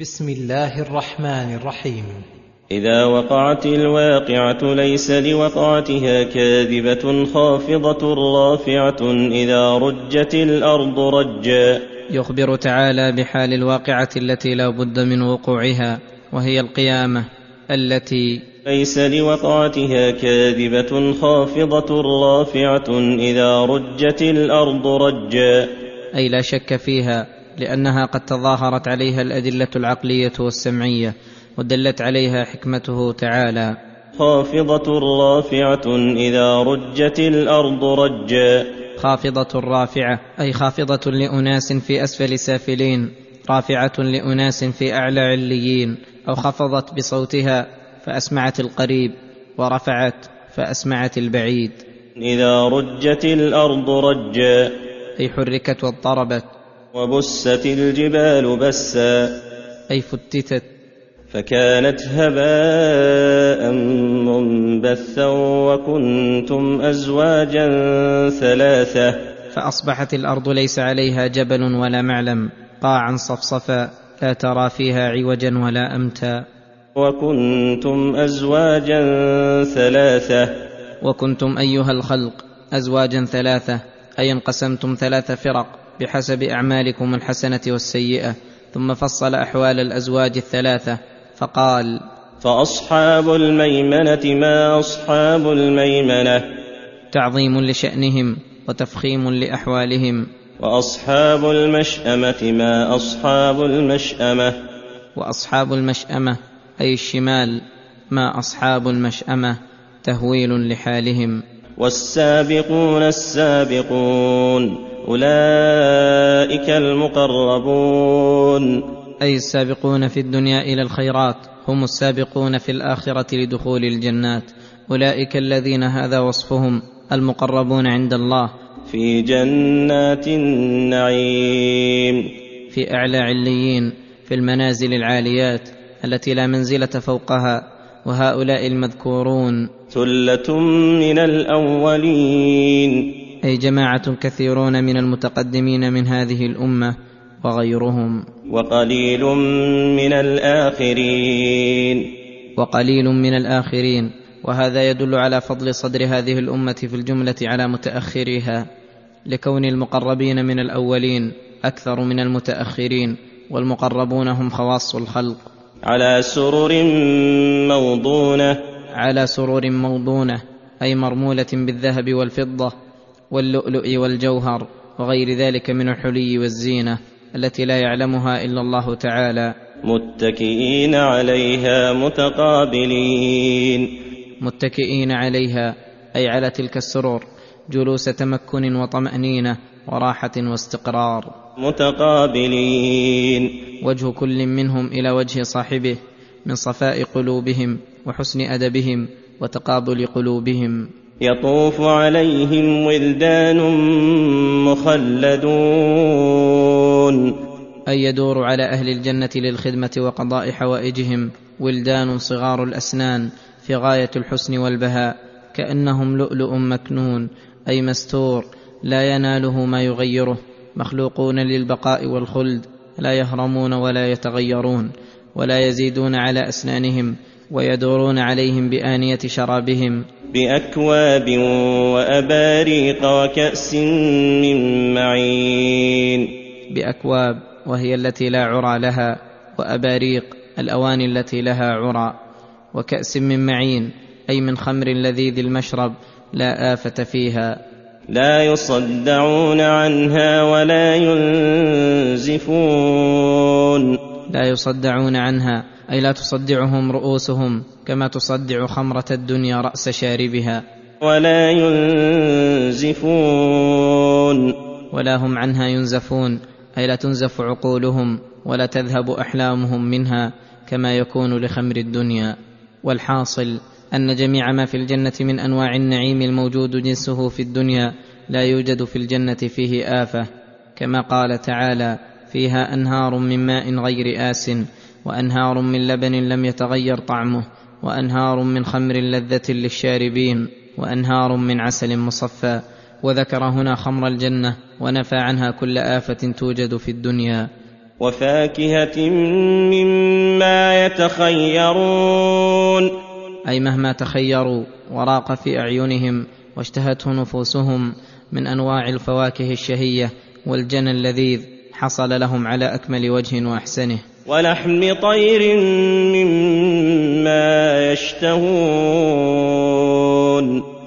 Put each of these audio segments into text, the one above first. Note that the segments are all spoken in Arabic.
بسم الله الرحمن الرحيم. إذا وقعت الواقعة ليس لوقعتها كاذبة خافضة رافعة إذا رجت الأرض رجا. يخبر تعالى بحال الواقعة التي لا بد من وقوعها وهي القيامة التي ليس لوقعتها كاذبة خافضة رافعة إذا رجت الأرض رجا. أي لا شك فيها لأنها قد تظاهرت عليها الأدلة العقلية والسمعية ودلت عليها حكمته تعالى. خافضة رافعة إذا رجت الأرض رجا. خافضة رافعة أي خافضة لأناس في أسفل سافلين رافعة لأناس في أعلى عليين أو خفضت بصوتها فأسمعت القريب ورفعت فأسمعت البعيد. إذا رجت الأرض رجا. أي حركت واضطربت. وبست الجبال بسا أي فتتت. فكانت هباء منبثا وكنتم أزواجا ثلاثة. فأصبحت الأرض ليس عليها جبل ولا معلم قاعا صفصفا لا ترى فيها عوجا ولا أمتا. وكنتم أزواجا ثلاثة. وكنتم أيها الخلق أزواجا ثلاثة أي انقسمتم ثلاث فرق. بحسب أعمالكم الحسنة والسيئة ثم فصل أحوال الأزواج الثلاثة فقال فأصحاب الميمنة ما أصحاب الميمنة؟ تعظيم لشأنهم وتفخيم لأحوالهم. وأصحاب المشأمة ما أصحاب المشأمة؟ وأصحاب المشأمة أي الشمال ما أصحاب المشأمة تهويل لحالهم. والسابقون السابقون. أولئك المقربون. أي السابقون في الدنيا إلى الخيرات هم السابقون في الآخرة لدخول الجنات. أولئك الذين هذا وصفهم المقربون عند الله. في جنات النعيم. في أعلى عليين في المنازل العاليات التي لا منزلة فوقها وهؤلاء المذكورون. ثلة من الأولين. أي جماعة كثيرون من المتقدمين من هذه الأمة وغيرهم. وقليل من الآخرين. وقليل من الآخرين. وهذا يدل على فضل صدر هذه الأمة في الجملة على متأخريها. لكون المقربين من الأولين أكثر من المتأخرين والمقربون هم خواص الخلق. على سرر موضونة. على سرور موضونة أي مرمولة بالذهب والفضة. واللؤلؤ والجوهر وغير ذلك من الحلي والزينة التي لا يعلمها إلا الله تعالى. متكئين عليها متقابلين. متكئين عليها أي على تلك السرور جلوس تمكن وطمأنينة وراحة واستقرار. متقابلين. وجه كل منهم إلى وجه صاحبه من صفاء قلوبهم وحسن أدبهم وتقابل قلوبهم. يطوف عليهم ولدان مخلدون. أي يدور على أهل الجنة للخدمة وقضاء حوائجهم ولدان صغار الأسنان في غاية الحسن والبهاء كأنهم لؤلؤ مكنون أي مستور لا يناله ما يغيره مخلوقون للبقاء والخلد لا يهرمون ولا يتغيرون ولا يزيدون على أسنانهم ويدورون عليهم بآنية شرابهم. بأكواب وأباريق وكأس من معين. بأكواب وهي التي لا عرى لها وأباريق الأواني التي لها عرى وكأس من معين أي من خمر لذيذ المشرب لا آفة فيها. لا يصدعون عنها ولا ينزفون. لا يصدعون عنها أي لا تصدعهم رؤوسهم كما تصدع خمرة الدنيا رأس شاربها. ولا ينزفون. ولا هم عنها ينزفون. أي لا تنزف عقولهم ولا تذهب أحلامهم منها كما يكون لخمر الدنيا. والحاصل أن جميع ما في الجنة من أنواع النعيم الموجود جنسه في الدنيا لا يوجد في الجنة فيه آفة. كما قال تعالى فيها أنهار من ماء غير آس وأنهار من لبن لم يتغير طعمه وأنهار من خمر لذة للشاربين وأنهار من عسل مصفى وذكر هنا خمر الجنة ونفى عنها كل آفة توجد في الدنيا. وفاكهة مما يتخيرون. أي مهما تخيروا وراق في أعينهم واشتهته نفوسهم من أنواع الفواكه الشهية والجنى اللذيذ حصل لهم على أكمل وجه وأحسنه. ولحم طير مما يشتهون.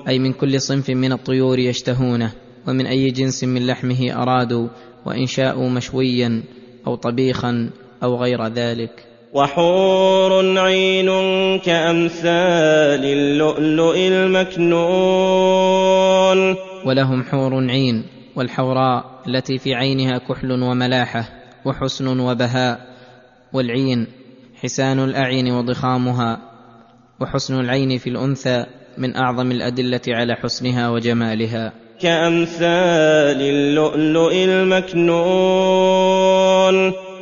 أي من كل صنف من الطيور يشتهونه ومن أي جنس من لحمه أرادوا وإن شاءوا مشويا أو طبيخا أو غير ذلك. وحور عين كأمثال اللؤلؤ المكنون. ولهم حور عين والحوراء التي في عينها كحل وملاحة وحسن وبهاء. والعين حسان الأعين وضخامها وحسن العين في الأنثى من أعظم الأدلة على حسنها وجمالها. كأمثال اللؤلؤ المكنون.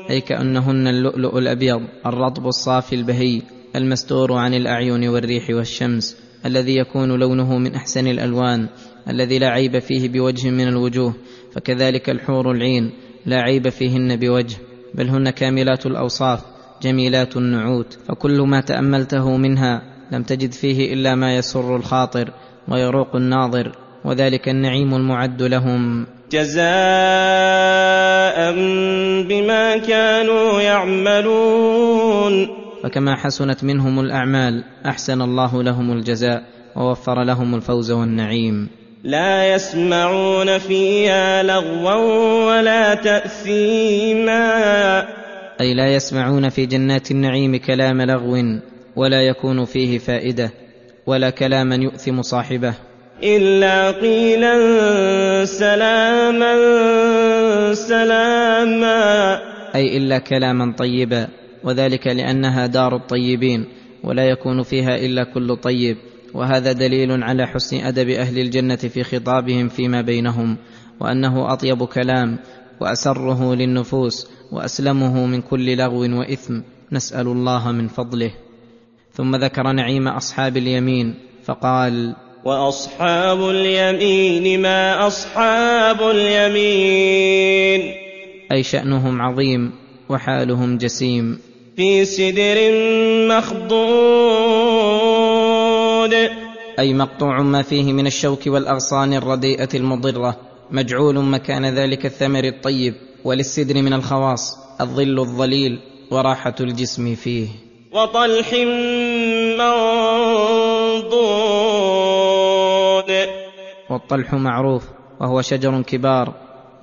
أي كأنهن اللؤلؤ الأبيض الرطب الصافي البهي المستور عن الأعين والريح والشمس الذي يكون لونه من أحسن الألوان الذي لا عيب فيه بوجه من الوجوه فكذلك الحور العين لا عيب فيهن بوجه. بل هن كاملات الأوصاف جميلات النعوت فكل ما تأملته منها لم تجد فيه إلا ما يسر الخاطر ويروق الناظر وذلك النعيم المعد لهم. جزاء بما كانوا يعملون. فكما حسنت منهم الأعمال أحسن الله لهم الجزاء ووفر لهم الفوز والنعيم. لا يسمعون فيها لغوا ولا تأثيما. أي لا يسمعون في جنات النعيم كلام لغو ولا يكون فيه فائدة ولا كلاما يؤثم صاحبه. إلا قيلا سلاما سلاما. أي إلا كلاما طيبا وذلك لأنها دار الطيبين ولا يكون فيها إلا كل طيب. وهذا دليل على حسن أدب أهل الجنة في خطابهم فيما بينهم وأنه أطيب كلام وأسره للنفوس وأسلمه من كل لغو وإثم. نسأل الله من فضله. ثم ذكر نعيم أصحاب اليمين فقال وأصحاب اليمين ما أصحاب اليمين؟ أي شأنهم عظيم وحالهم جسيم. في سدر مخضود أي مقطوع ما فيه من الشوك والأغصان الرديئة المضرة مجعول مكان ذلك الثمر الطيب وللسدر من الخواص الظل الظليل وراحة الجسم فيه. وطلح منضود. والطلح معروف وهو شجر كبار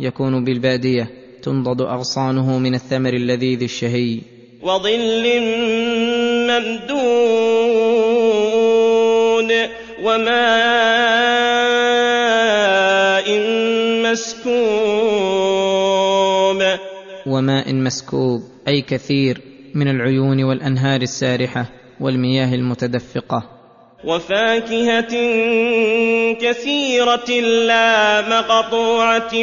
يكون بالبادية تنضد أغصانه من الثمر اللذيذ الشهي. وظل ممدود. وماء مسكوب وماء مسكوب أي كثير من العيون والأنهار السارحة والمياه المتدفقة. وفاكهة كثيرة لا مقطوعة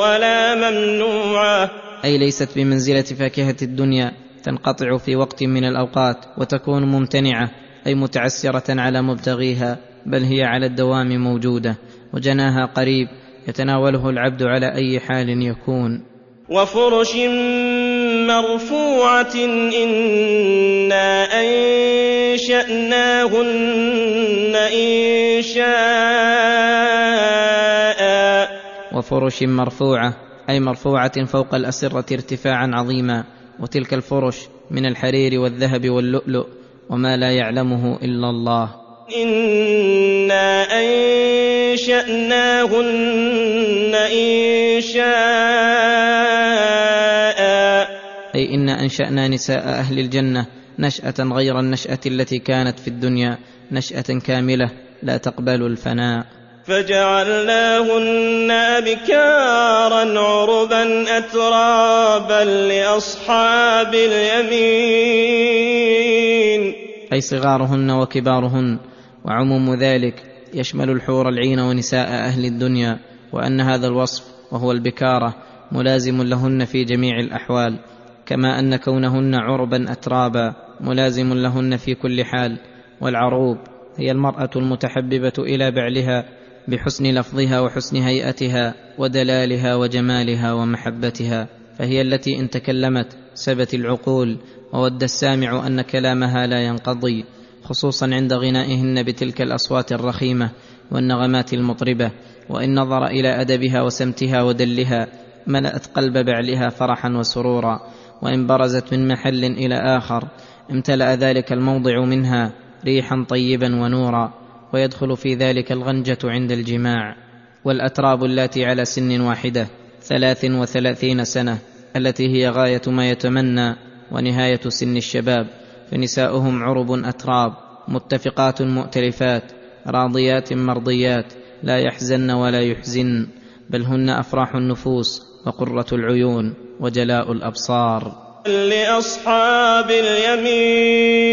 ولا ممنوعة. أي ليست بمنزلة فاكهة الدنيا تنقطع في وقت من الأوقات وتكون ممتنعة. أي متعسرة على مبتغيها بل هي على الدوام موجودة وجناها قريب يتناوله العبد على أي حال يكون. وفرش مرفوعة إنا أنشأناهن إنشاء وفرش مرفوعة أي مرفوعة فوق الأسرة ارتفاعا عظيما وتلك الفرش من الحرير والذهب واللؤلؤ وما لا يعلمه إلا الله. إنا أنشأناهن إنشاء أي إنا أنشأنا نساء أهل الجنة نشأة غير النشأة التي كانت في الدنيا نشأة كاملة لا تقبل الفناء. فجعلناهن أبكارا عربا أترابا لأصحاب اليمين. أي صغارهن وكبارهن. وعموم ذلك يشمل الحور العين ونساء أهل الدنيا وأن هذا الوصف وهو البكارة ملازم لهن في جميع الأحوال كما أن كونهن عربا أترابا ملازم لهن في كل حال. والعروب هي المرأة المتحببة إلى بعلها بحسن لفظها وحسن هيئتها ودلالها وجمالها ومحبتها فهي التي إن تكلمت سبت العقول وود السامع أن كلامها لا ينقضي خصوصا عند غنائهن بتلك الأصوات الرخيمة والنغمات المطربة وإن نظر إلى أدبها وسمتها ودلها ملأت قلب بعلها فرحا وسرورا وإن برزت من محل إلى آخر امتلأ ذلك الموضع منها ريحا طيبا ونورا. ويدخل في ذلك الغنجة عند الجماع والأتراب اللاتي على سن واحدة ثلاث وثلاثين سنة التي هي غاية ما يتمنى ونهاية سن الشباب فنساؤهم عرب أتراب متفقات مؤتلفات راضيات مرضيات لا يحزن ولا يحزن بل هن أفراح النفوس وقرة العيون وجلاء الأبصار. لأصحاب اليمين.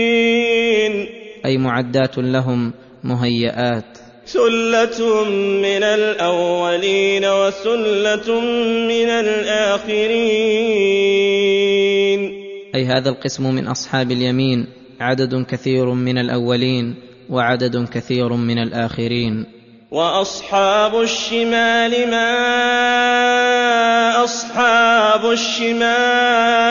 أي معدات لهم مهيئات. ثلة من الأولين وثلة من الآخرين. أي هذا القسم من أصحاب اليمين. عدد كثير من الأولين وعدد كثير من الآخرين. وأصحاب الشمال ما أصحاب الشمال؟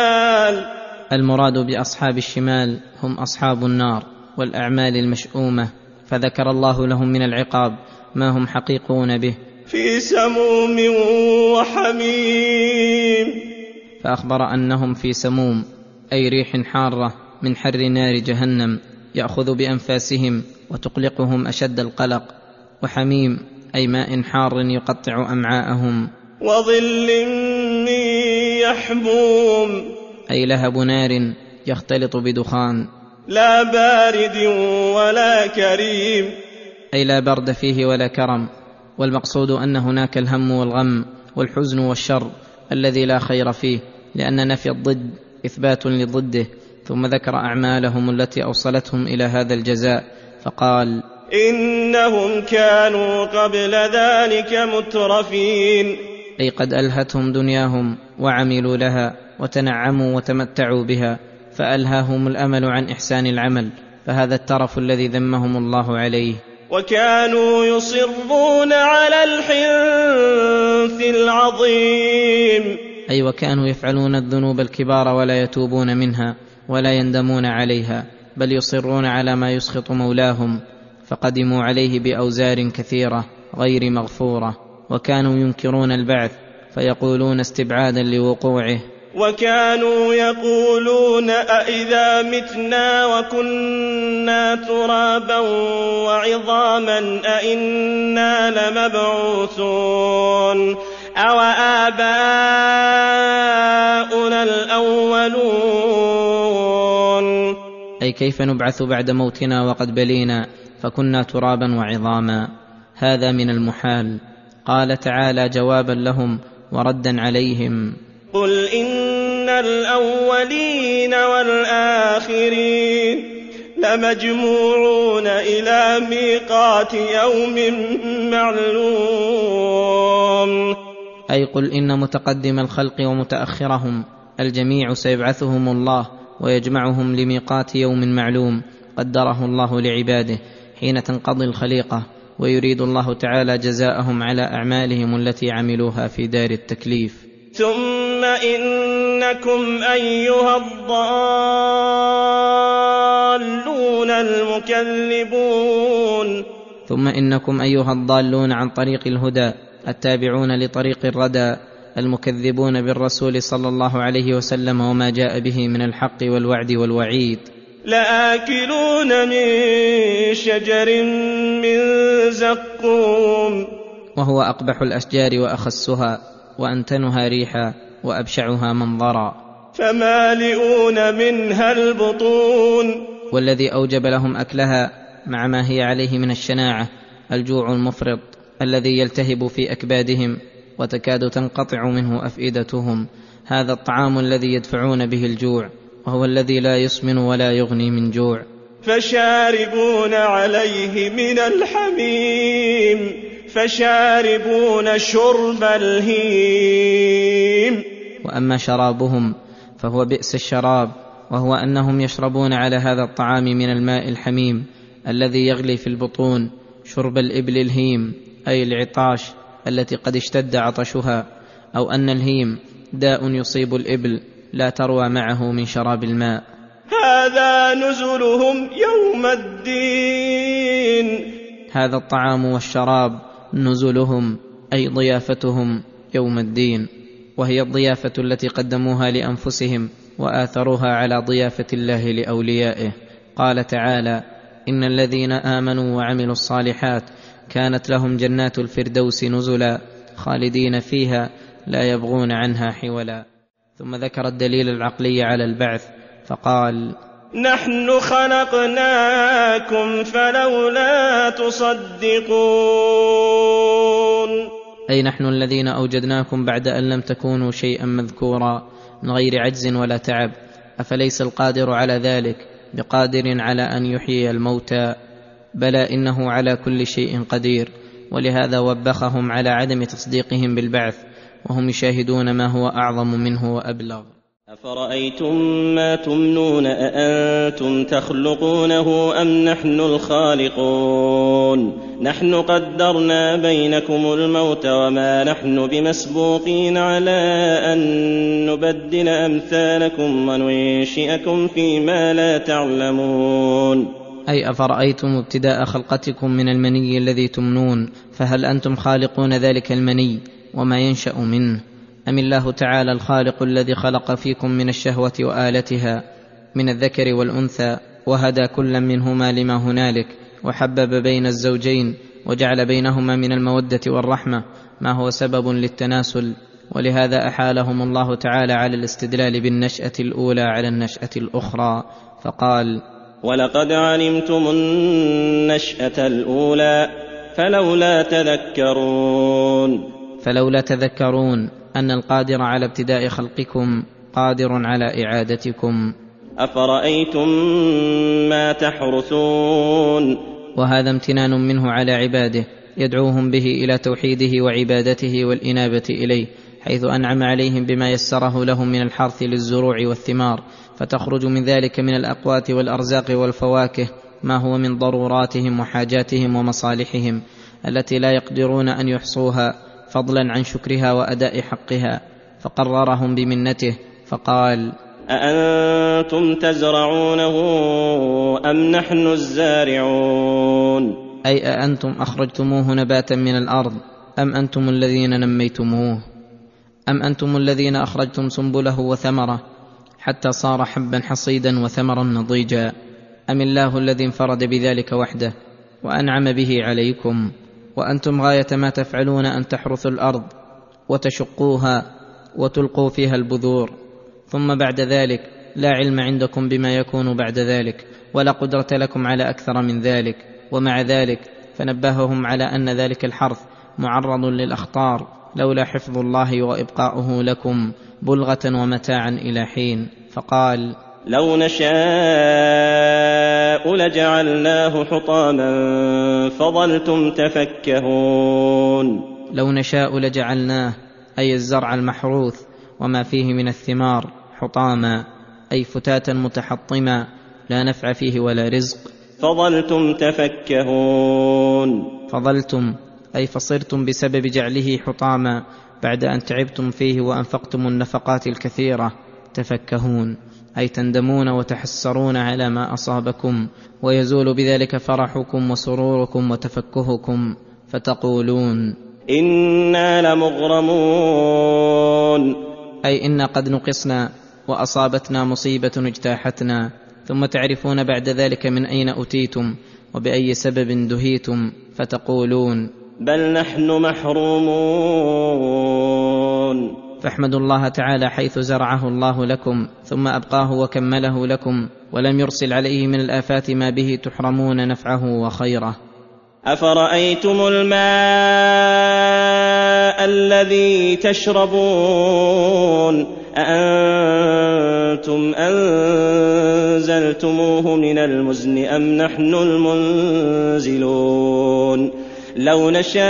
المراد بأصحاب الشمال هم أصحاب النار والأعمال المشؤومة. فذكر الله لهم من العقاب ما هم حقيقون به. في سموم وحميم. فأخبر أنهم في سموم أي ريح حارة من حر نار جهنم يأخذ بأنفاسهم وتقلقهم أشد القلق. وحميم أي ماء حار يقطع أمعاءهم. وظل من يحموم. أي لهب نار يختلط بدخان. لا بارد ولا كريم. أي لا برد فيه ولا كرم. والمقصود أن هناك الهم والغم والحزن والشر الذي لا خير فيه لأن نفي الضد إثبات لضده. ثم ذكر أعمالهم التي أوصلتهم إلى هذا الجزاء فقال إنهم كانوا قبل ذلك مترفين. أي قد ألهتهم دنياهم وعملوا لها وتنعموا وتمتعوا بها. فألهاهم الأمل عن إحسان العمل فهذا الترف الذي ذمهم الله عليه. وكانوا يصرون على الحنث العظيم. أي وكانوا يفعلون الذنوب الكبار ولا يتوبون منها ولا يندمون عليها بل يصرون على ما يسخط مولاهم فقدموا عليه بأوزار كثيرة غير مغفورة. وكانوا ينكرون البعث فيقولون استبعادا لوقوعه. وكانوا يقولون أإذا متنا وكنا ترابا وعظاما أإنا لمبعوثون أو آباؤنا الأولون أي كيف نبعث بعد موتنا وقد بلينا فكنا ترابا وعظاما؟ هذا من المحال. قال تعالى جوابا لهم وردا عليهم. قل إن الأولين والآخرين لمجموعون إلى ميقات يوم معلوم أي قل ان متقدم الخلق ومتاخرهم الجميع سيبعثهم الله ويجمعهم لميقات يوم معلوم قدره الله لعباده حين تنقضي الخليقه ويريد الله تعالى جزاءهم على اعمالهم التي عملوها في دار التكليف ثم إنكم أيها الضالون المكذبون ثم انكم ايها الضالون عن طريق الهدى التابعون لطريق الردى المكذبون بالرسول صلى الله عليه وسلم وما جاء به من الحق والوعد والوعيد. لآكلون من شجر من زقوم. وهو اقبح الاشجار واخسها. وأنتنها ريحا وأبشعها منظرا. فمالئون منها البطون. والذي أوجب لهم أكلها مع ما هي عليه من الشناعة الجوع المفرط الذي يلتهب في أكبادهم وتكاد تنقطع منه أفئدتهم. هذا الطعام الذي يدفعون به الجوع وهو الذي لا يسمن ولا يغني من جوع. فشاربون عليه من الحميم. فشاربون شرب الهيم. وأما شرابهم فهو بئس الشراب وهو أنهم يشربون على هذا الطعام من الماء الحميم الذي يغلي في البطون شرب الإبل الهيم أي العطاش التي قد اشتد عطشها أو أن الهيم داء يصيب الإبل لا تروى معه من شراب الماء. هذا نزلهم يوم الدين. هذا الطعام والشراب نزلهم أي ضيافتهم يوم الدين. وهي الضيافة التي قدموها لأنفسهم وآثروها على ضيافة الله لأوليائه. قال تعالى إن الذين آمنوا وعملوا الصالحات كانت لهم جنات الفردوس نزلا خالدين فيها لا يبغون عنها حولا. ثم ذكر الدليل العقلي على البعث فقال نحن خلقناكم فلولا تصدقون. أي نحن الذين أوجدناكم بعد أن لم تكونوا شيئا مذكورا من غير عجز ولا تعب. أفليس القادر على ذلك؟ بقادر على أن يحيي الموتى. بلى إنه على كل شيء قدير. ولهذا وبخهم على عدم تصديقهم بالبعث. وهم يشاهدون ما هو أعظم منه وأبلغ. أفرأيتم ما تمنون أأنتم تخلقونه أم نحن الخالقون نحن قدرنا بينكم الموت وما نحن بمسبوقين على أن نبدل أمثالكم وننشئكم فيما لا تعلمون أي افرايتم ابتداء خلقتكم من المني الذي تمنون فهل أنتم خالقون ذلك المني وما ينشا منه أم الله تعالى الخالق الذي خلق فيكم من الشهوة وآلتها من الذكر والأنثى وهدى كلا منهما لما هنالك وحبب بين الزوجين وجعل بينهما من المودة والرحمة ما هو سبب للتناسل ولهذا أحالهم الله تعالى على الاستدلال بالنشأة الأولى على النشأة الأخرى فقال ولقد علمتم النشأة الأولى فلولا تذكرون. فلولا تذكرون أن القادر على ابتداء خلقكم قادر على إعادتكم. أفرأيتم ما تحرثون؟ وهذا امتنان منه على عباده يدعوهم به إلى توحيده وعبادته والإنابة إليه حيث أنعم عليهم بما يسره لهم من الحرث للزروع والثمار. فتخرج من ذلك من الأقوات والأرزاق والفواكه ما هو من ضروراتهم وحاجاتهم ومصالحهم التي لا يقدرون أن يحصوها. فضلا عن شكرها وأداء حقها فقررهم بمنته فقال أأنتم تزرعونه أم نحن الزارعون؟ أي أأنتم أخرجتموه نباتا من الأرض أم أنتم الذين نميتموه؟ أم أنتم الذين أخرجتم سنبله وثمره حتى صار حبا حصيدا وثمرا نضيجا؟ أم الله الذي انفرد بذلك وحده وأنعم به عليكم؟ وأنتم غاية ما تفعلون أن تحرثوا الأرض وتشقوها وتلقوا فيها البذور. ثم بعد ذلك لا علم عندكم بما يكون بعد ذلك ولا قدرة لكم على أكثر من ذلك. ومع ذلك فنبههم على أن ذلك الحرث معرض للأخطار لولا حفظ الله وإبقاؤه لكم بلغة ومتاعا إلى حين. فقال لو نشاء لجعلناه حطاما فظلتم تفكهون. لو نشاء لجعلناه أي الزرع المحروث وما فيه من الثمار حطاما أي فتاتا متحطما لا نفع فيه ولا رزق. فظلتم تفكهون. فظلتم أي فصرتم بسبب جعله حطاما بعد أن تعبتم فيه وأنفقتم النفقات الكثيرة تفكهون. أي تندمون وتحسرون على ما أصابكم ويزول بذلك فرحكم وسروركم وتفكهكم فتقولون إنا لمغرمون. أي أنا قد نقصنا وأصابتنا مصيبة اجتاحتنا ثم تعرفون بعد ذلك من أين اتيتم وبأي سبب دهيتم فتقولون بل نحن محرومون. فاحمدوا الله تعالى حيث زرعه الله لكم ثم أبقاه وكمله لكم ولم يرسل عليه من الآفات ما به تحرمون نفعه وخيره. أفرأيتم الماء الذي تشربون؟ أأنتم أنزلتموه من المزن أم نحن المنزلون؟ لو نشاء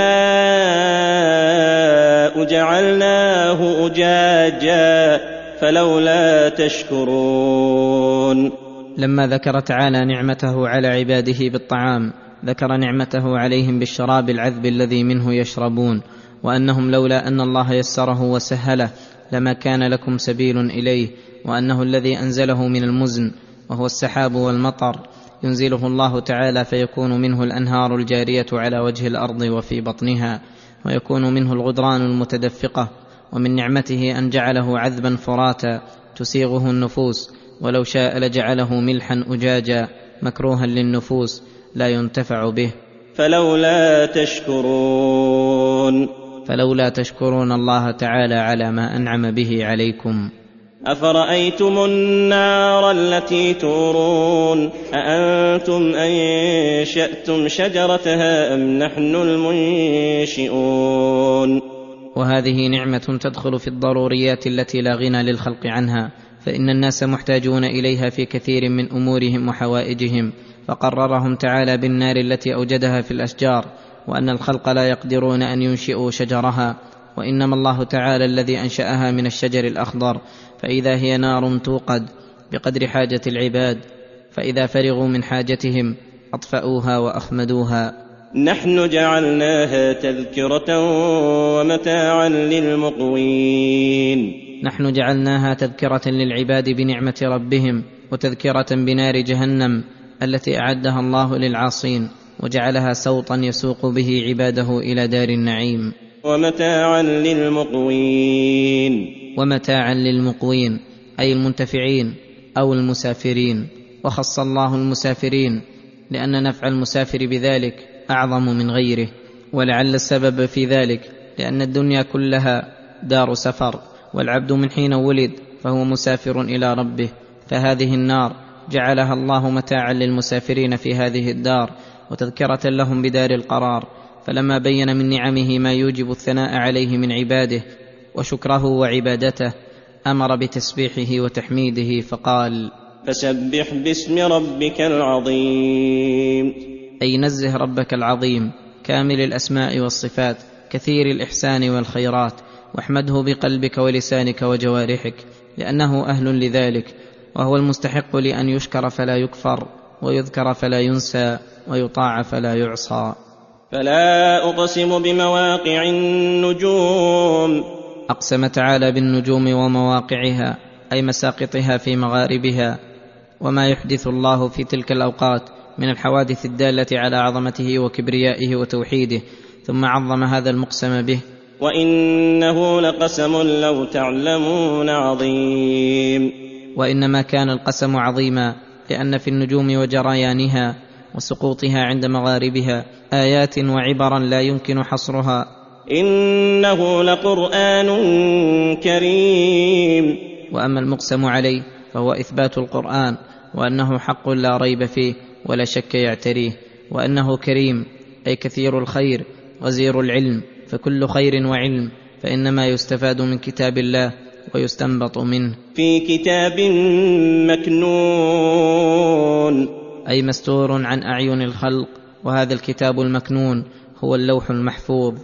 جعلناه أجاجا فلولا تشكرون. لما ذكر تعالى نعمته على عباده بالطعام ذكر نعمته عليهم بالشراب العذب الذي منه يشربون وأنهم لولا أن الله يسره وسهله لما كان لكم سبيل إليه وأنه الذي أنزله من المزن وهو السحاب والمطر. ينزله الله تعالى فيكون منه الأنهار الجارية على وجه الأرض وفي بطنها ويكون منه الغدران المتدفقة ومن نعمته أن جعله عذبا فراتا تسيغه النفوس ولو شاء لجعله ملحا اجاجا مكروها للنفوس لا ينتفع به. فلولا تشكرون. فلولا تشكرون الله تعالى على ما أنعم به عليكم. افرايتم النار التي تورون اانتم انشاتم شجرتها ام نحن المنشئون وهذه نعمة تدخل في الضروريات التي لا غنى للخلق عنها فإن الناس محتاجون إليها في كثير من أمورهم وحوائجهم فقررهم تعالى بالنار التي أوجدها في الأشجار وأن الخلق لا يقدرون أن ينشئوا شجرها. وإنما الله تعالى الذي أنشأها من الشجر الأخضر فإذا هي نار توقد بقدر حاجة العباد فإذا فرغوا من حاجتهم أطفأوها وأخمدوها. نحن جعلناها تذكرة ومتاعا للمقوين. نحن جعلناها تذكرة للعباد بنعمة ربهم وتذكرة بنار جهنم التي أعدها الله للعاصين وجعلها سوطا يسوق به عباده إلى دار النعيم. ومتاعا للمقوين. ومتاعا للمقوين أي المنتفعين أو المسافرين. وخص الله المسافرين لأن نفع المسافر بذلك أعظم من غيره. ولعل السبب في ذلك لأن الدنيا كلها دار سفر. والعبد من حين ولد فهو مسافر إلى ربه. فهذه النار جعلها الله متاعا للمسافرين في هذه الدار وتذكرة لهم بدار القرار. فلما بين من نعمه ما يوجب الثناء عليه من عباده وشكره وعبادته أمر بتسبيحه وتحميده فقال فسبح باسم ربك العظيم. أي نزه ربك العظيم كامل الأسماء والصفات كثير الإحسان والخيرات واحمده بقلبك ولسانك وجوارحك لأنه أهل لذلك وهو المستحق لأن يشكر فلا يكفر ويذكر فلا ينسى ويطاع فلا يعصى. فلا أقسم بمواقع النجوم. أقسم تعالى بالنجوم ومواقعها أي مساقطها في مغاربها وما يحدث الله في تلك الأوقات من الحوادث الدالة على عظمته وكبريائه وتوحيده ثم عظم هذا المقسم به. وإنه لقسم لو تعلمون عظيم. وإنما كان القسم عظيما لأن في النجوم وجريانها وسقوطها عند مغاربها آيات وعبرا لا يمكن حصرها. إنه لقرآن كريم. وأما المقسم عليه فهو إثبات القرآن وأنه حق لا ريب فيه ولا شك يعتريه وأنه كريم أي كثير الخير غزير العلم فكل خير وعلم فإنما يستفاد من كتاب الله ويستنبط منه. في كتاب مكنون. أي مستور عن أعين الخلق وهذا الكتاب المكنون هو اللوح المحفوظ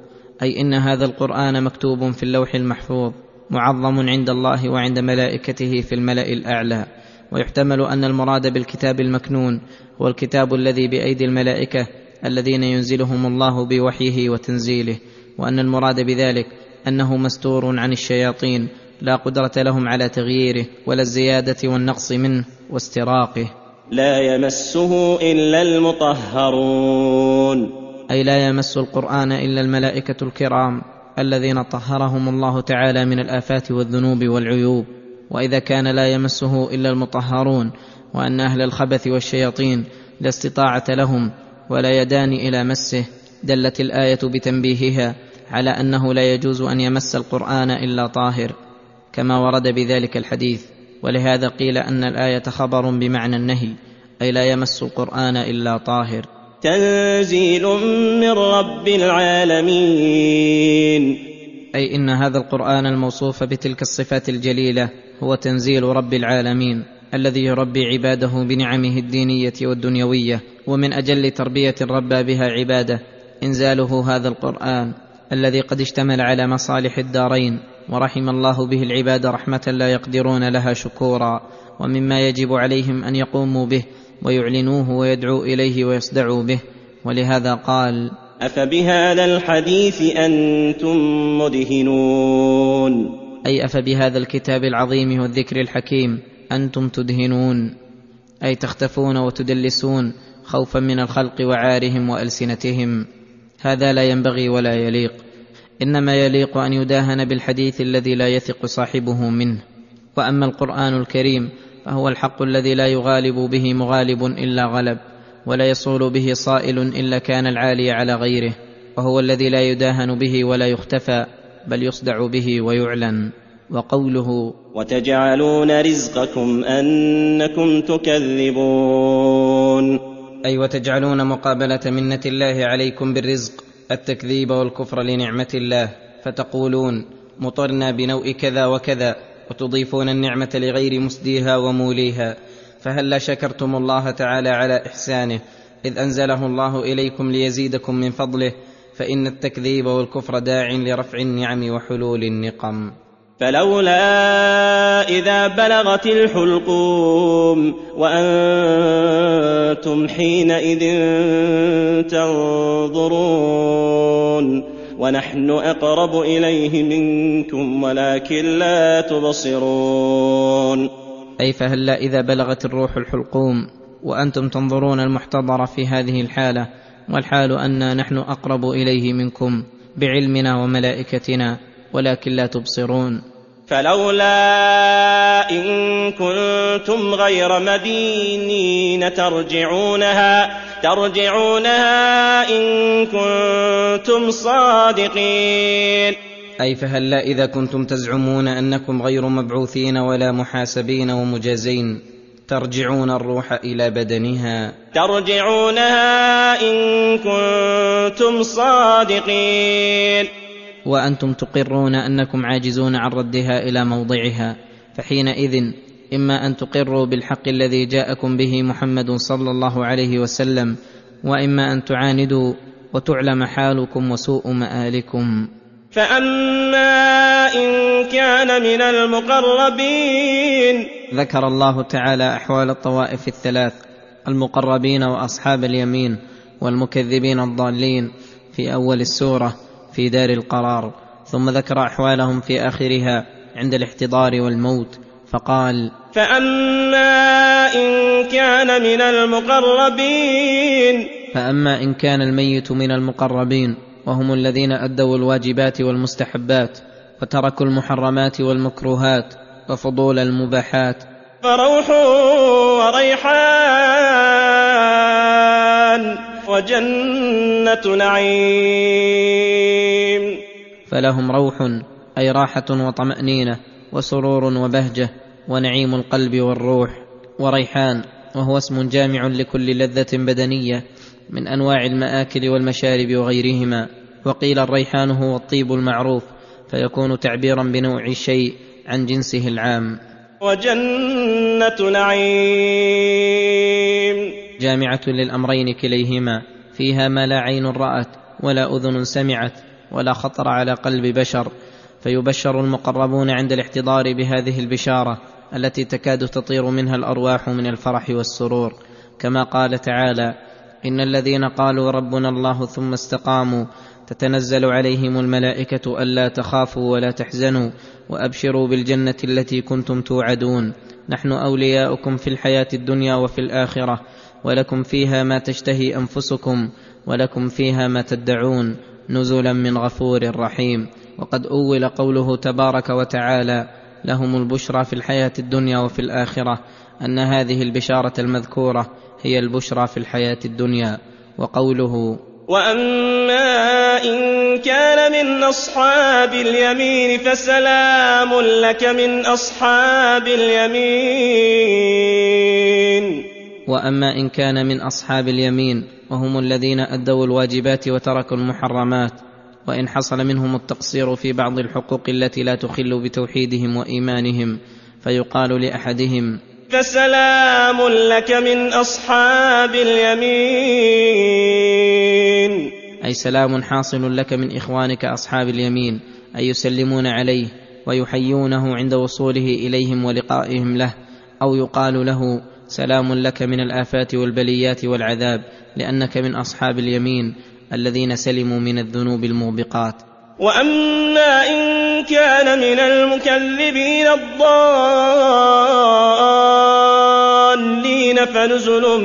أي إن هذا القرآن مكتوب في اللوح المحفوظ معظم عند الله وعند ملائكته في الملأ الأعلى. ويحتمل أن المراد بالكتاب المكنون هو الكتاب الذي بأيدي الملائكة الذين ينزلهم الله بوحيه وتنزيله وأن المراد بذلك أنه مستور عن الشياطين لا قدرة لهم على تغييره ولا الزيادة والنقص منه واستراقه. لا يمسه إلا المطهرون. أي لا يمس القرآن إلا الملائكة الكرام الذين طهرهم الله تعالى من الآفات والذنوب والعيوب. وإذا كان لا يمسه إلا المطهرون وأن أهل الخبث والشياطين لا استطاعة لهم ولا يدان إلى مسه دلت الآية بتنبيهها على أنه لا يجوز أن يمس القرآن إلا طاهر كما ورد بذلك الحديث. ولهذا قيل أن الآية خبر بمعنى النهي أي لا يمس القرآن إلا طاهر. تنزيل من رب العالمين. أي إن هذا القرآن الموصوف بتلك الصفات الجليلة هو تنزيل رب العالمين الذي يربي عباده بنعمه الدينية والدنيوية ومن أجل تربية ربى بها عباده إنزاله هذا القرآن الذي قد اشتمل على مصالح الدارين. ورحم الله به العباد رحمة لا يقدرون لها شكورا ومما يجب عليهم أن يقوموا به ويعلنوه ويدعوا إليه ويصدعوا به. ولهذا قال أفبهذا الحديث أنتم مدهنون. أي أفبهذا الكتاب العظيم والذكر الحكيم أنتم تدهنون. أي تختفون وتدلسون خوفا من الخلق وعارهم وألسنتهم. هذا لا ينبغي ولا يليق. إنما يليق أن يداهن بالحديث الذي لا يثق صاحبه منه. وأما القرآن الكريم فهو الحق الذي لا يغالب به مغالب إلا غلب ولا يصول به صائل إلا كان العالي على غيره وهو الذي لا يداهن به ولا يختفى بل يصدع به ويعلن. وقوله وتجعلون رزقكم أنكم تكذبون. أي وتجعلون مقابلة منة الله عليكم بالرزق التكذيب والكفر لنعمة الله فتقولون مطرنا بنوء كذا وكذا وتضيفون النعمة لغير مسديها وموليها. فهلا شكرتم الله تعالى على إحسانه؟ إذ أنزله الله إليكم ليزيدكم من فضله فإن التكذيب والكفر داع لرفع النعم وحلول النقم. فلولا إذا بلغت الحلقوم وأنتم حينئذ تنظرون ونحن أقرب إليه منكم ولكن لا تبصرون أي فهلا إذا بلغت الروح الحلقوم وأنتم تنظرون المحتضر في هذه الحالة والحال انا نحن أقرب إليه منكم بعلمنا وملائكتنا ولكن لا تبصرون. فلولا إن كنتم غير مدينين ترجعونها ترجعونها إن كنتم صادقين. أي فهلا إذا كنتم تزعمون أنكم غير مبعوثين ولا محاسبين ومجازين ترجعون الروح إلى بدنها؟ ترجعونها إن كنتم صادقين. وأنتم تقرون أنكم عاجزون عن ردها إلى موضعها فحينئذ إما أن تقروا بالحق الذي جاءكم به محمد صلى الله عليه وسلم وإما أن تعاندوا وتعلم حالكم وسوء مآلكم. فأما إن كان من المقربين. ذكر الله تعالى أحوال الطوائف الثلاث المقربين وأصحاب اليمين والمكذبين الضالين في أول السورة. في دار القرار ثم ذكر أحوالهم في آخرها عند الاحتضار والموت فقال فأما إن كان من المقربين. فأما إن كان الميت من المقربين وهم الذين أدوا الواجبات والمستحبات وتركوا المحرمات والمكروهات وفضول المباحات. فروح وريحان وجنة نعيم. فلهم روح أي راحة وطمأنينة وسرور وبهجة ونعيم القلب والروح وريحان وهو اسم جامع لكل لذة بدنية من أنواع المآكل والمشارب وغيرهما. وقيل الريحان هو الطيب المعروف فيكون تعبيرا بنوع الشيء عن جنسه العام. وجنة نعيم. جامعة للأمرين كليهما. فيها ما لا عين رأت ولا أذن سمعت ولا خطر على قلب بشر فيبشر المقربون عند الاحتضار بهذه البشارة التي تكاد تطير منها الأرواح من الفرح والسرور. كما قال تعالى إن الذين قالوا ربنا الله ثم استقاموا تتنزل عليهم الملائكة ألا تخافوا ولا تحزنوا وأبشروا بالجنة التي كنتم توعدون. نحن أولياؤكم في الحياة الدنيا وفي الآخرة ولكم فيها ما تشتهي أنفسكم ولكم فيها ما تدعون نزلا من غفور رحيم. وقد أول قوله تبارك وتعالى لهم البشرى في الحياة الدنيا وفي الآخرة. أن هذه البشارة المذكورة هي البشرى في الحياة الدنيا. وقوله وأما إن كان من أصحاب اليمين فسلام لك من أصحاب اليمين. وأما إن كان من أصحاب اليمين وهم الذين أدوا الواجبات وتركوا المحرمات وإن حصل منهم التقصير في بعض الحقوق التي لا تخل بتوحيدهم وإيمانهم فيقال لأحدهم فسلام لك من أصحاب اليمين. أي سلام حاصل لك من إخوانك أصحاب اليمين أي يسلمون عليه ويحيونه عند وصوله إليهم ولقائهم له أو يقال له سلام لك من الآفات والبليات والعذاب لأنك من أصحاب اليمين الذين سلموا من الذنوب الموبقات. وأما إن كان من المكذبين الضالين فنزل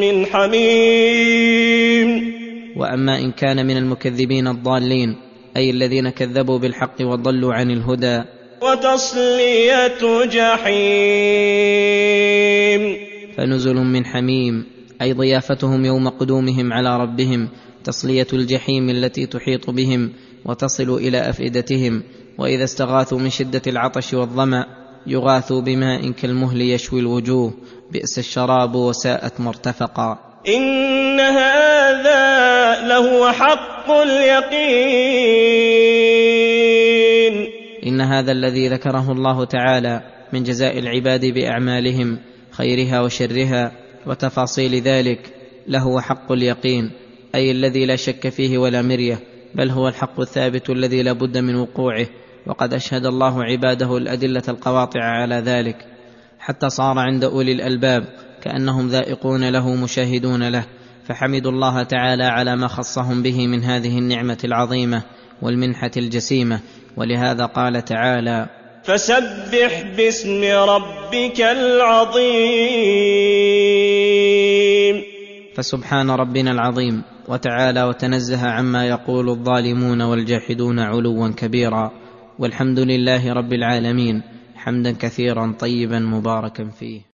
من حميم. وأما إن كان من المكذبين الضالين أي الذين كذبوا بالحق وضلوا عن الهدى وتصلية جحيم. فنزل من حميم أي ضيافتهم يوم قدومهم على ربهم تصلية الجحيم التي تحيط بهم وتصل إلى أفئدتهم وإذا استغاثوا من شدة العطش والظمأ يغاثوا بماء كالمهل يشوي الوجوه بئس الشراب وساءت مرتفقا. إن هذا لهو حق اليقين. هذا الذي ذكره الله تعالى من جزاء العباد بأعمالهم خيرها وشرها وتفاصيل ذلك لهو حق اليقين أي الذي لا شك فيه ولا مرية بل هو الحق الثابت الذي لا بد من وقوعه وقد أشهد الله عباده الأدلة القواطع على ذلك. حتى صار عند أولي الألباب كأنهم ذائقون له مشاهدون له فحمدوا الله تعالى على ما خصهم به من هذه النعمة العظيمة والمنحة الجسيمة ولهذا قال تعالى فسبح باسم ربك العظيم. فسبحان ربنا العظيم. وتعالى وتنزه عما يقول الظالمون والجاحدون علوا كبيرا. والحمد لله رب العالمين. حمدا كثيرا طيبا مباركا فيه.